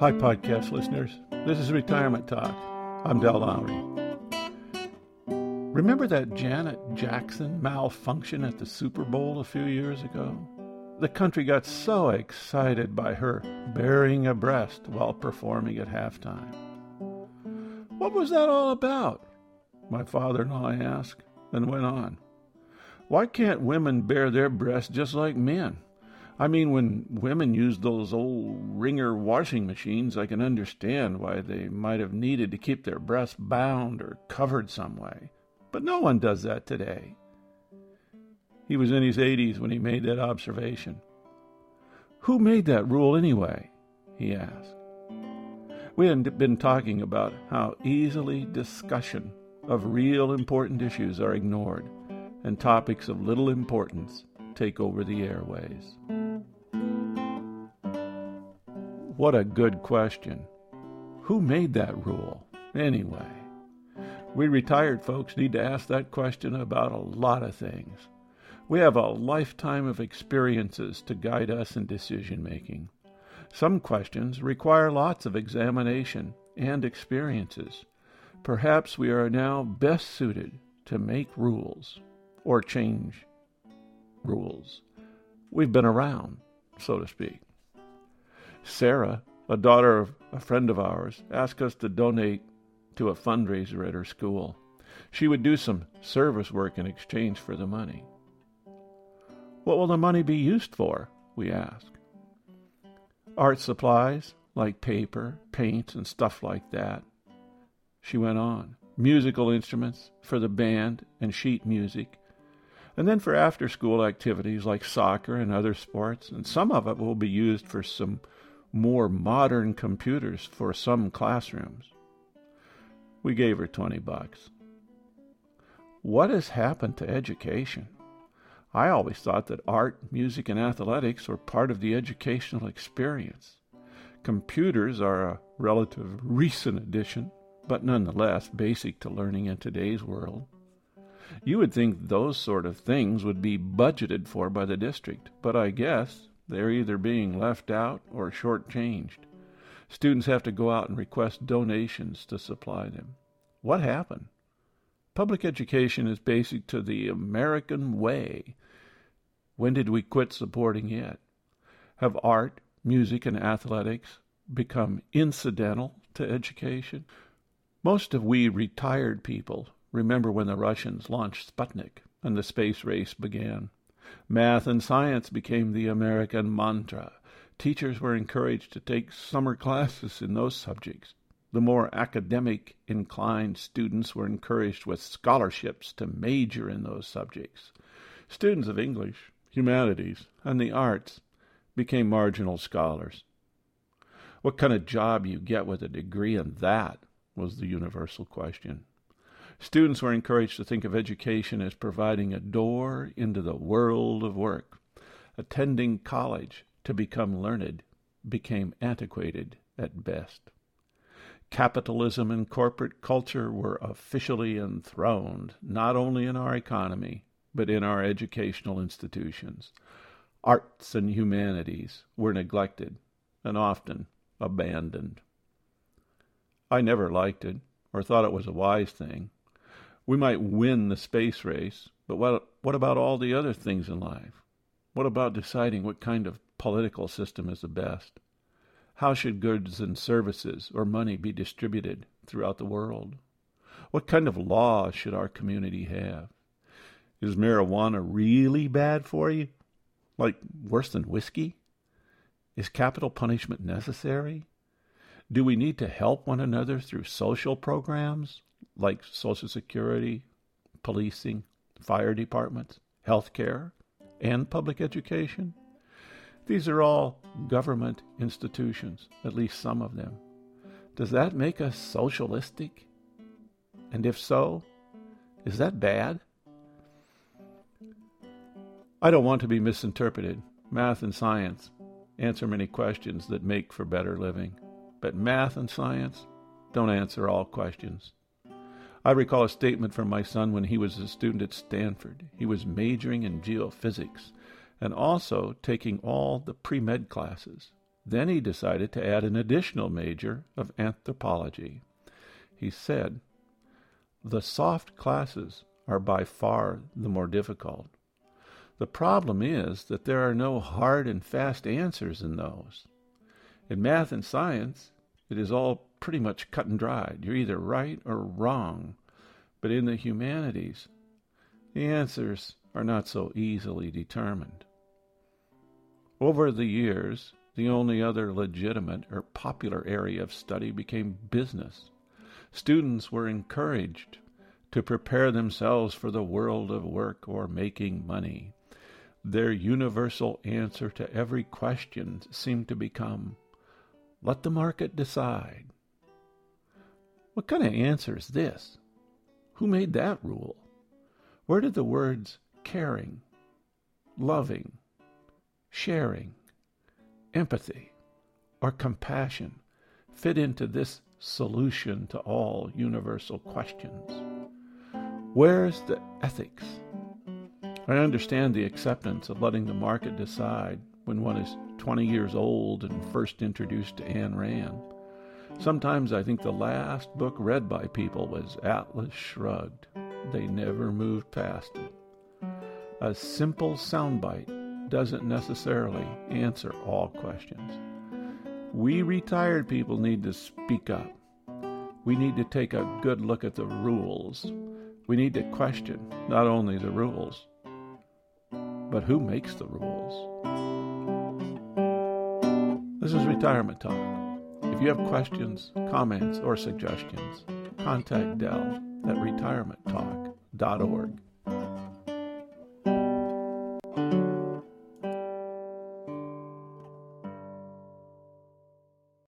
Hi, podcast listeners. This is Retirement Talk. I'm Del Lowry. Remember that Janet Jackson malfunction at the Super Bowl a few years ago? The country got so excited by her baring a breast while performing at halftime. What was that all about? My father in law asked, and went on. Why can't women bare their breasts just like men? I mean, when women used those old wringer washing machines, I can understand why they might have needed to keep their breasts bound or covered some way. But no one does that today. He was in his 80s when he made that observation. Who made that rule anyway? he asked. We had been talking about how easily discussion of real important issues are ignored and topics of little importance take over the airways. What a good question. Who made that rule, anyway? We retired folks need to ask that question about a lot of things. We have a lifetime of experiences to guide us in decision making. Some questions require lots of examination and experiences. Perhaps we are now best suited to make rules or change rules. We've been around, so to speak. Sarah, a daughter of a friend of ours, asked us to donate to a fundraiser at her school. She would do some service work in exchange for the money. What will the money be used for? we asked. Art supplies, like paper, paint, and stuff like that. She went on. Musical instruments for the band and sheet music. And then for after school activities like soccer and other sports. And some of it will be used for some more modern computers for some classrooms. We gave her 20 bucks. What has happened to education? I always thought that art, music, and athletics were part of the educational experience. Computers are a relative recent addition, but nonetheless basic to learning in today's world. You would think those sort of things would be budgeted for by the district, but I guess they're either being left out or shortchanged. Students have to go out and request donations to supply them. What happened? Public education is basic to the American way. When did we quit supporting it? Have art, music, and athletics become incidental to education? Most of we retired people remember when the Russians launched Sputnik and the space race began. Math and science became the American mantra. Teachers were encouraged to take summer classes in those subjects. The more academic inclined students were encouraged with scholarships to major in those subjects. Students of English, humanities, and the arts became marginal scholars. What kind of job you get with a degree in that was the universal question. Students were encouraged to think of education as providing a door into the world of work. Attending college to become learned became antiquated at best. Capitalism and corporate culture were officially enthroned not only in our economy, but in our educational institutions. Arts and humanities were neglected and often abandoned. I never liked it or thought it was a wise thing. We might win the space race, but what, what about all the other things in life? What about deciding what kind of political system is the best? How should goods and services or money be distributed throughout the world? What kind of law should our community have? Is marijuana really bad for you? Like worse than whiskey? Is capital punishment necessary? Do we need to help one another through social programs like Social Security, policing, fire departments, health care, and public education. These are all government institutions, at least some of them. Does that make us socialistic? And if so, is that bad? I don't want to be misinterpreted. Math and science answer many questions that make for better living. But math and science don't answer all questions. I recall a statement from my son when he was a student at Stanford. He was majoring in geophysics and also taking all the pre med classes. Then he decided to add an additional major of anthropology. He said, The soft classes are by far the more difficult. The problem is that there are no hard and fast answers in those. In math and science, it is all pretty much cut and dried. You're either right or wrong. But in the humanities, the answers are not so easily determined. Over the years, the only other legitimate or popular area of study became business. Students were encouraged to prepare themselves for the world of work or making money. Their universal answer to every question seemed to become, let the market decide. What kind of answer is this? Who made that rule? Where did the words caring, loving, sharing, empathy, or compassion fit into this solution to all universal questions? Where's the ethics? I understand the acceptance of letting the market decide when one is 20 years old and first introduced to Ayn Rand. Sometimes I think the last book read by people was Atlas Shrugged. They never moved past it. A simple soundbite doesn't necessarily answer all questions. We retired people need to speak up. We need to take a good look at the rules. We need to question not only the rules, but who makes the rules. This is Retirement Talk. If you have questions, comments, or suggestions, contact Dell at retirementtalk.org.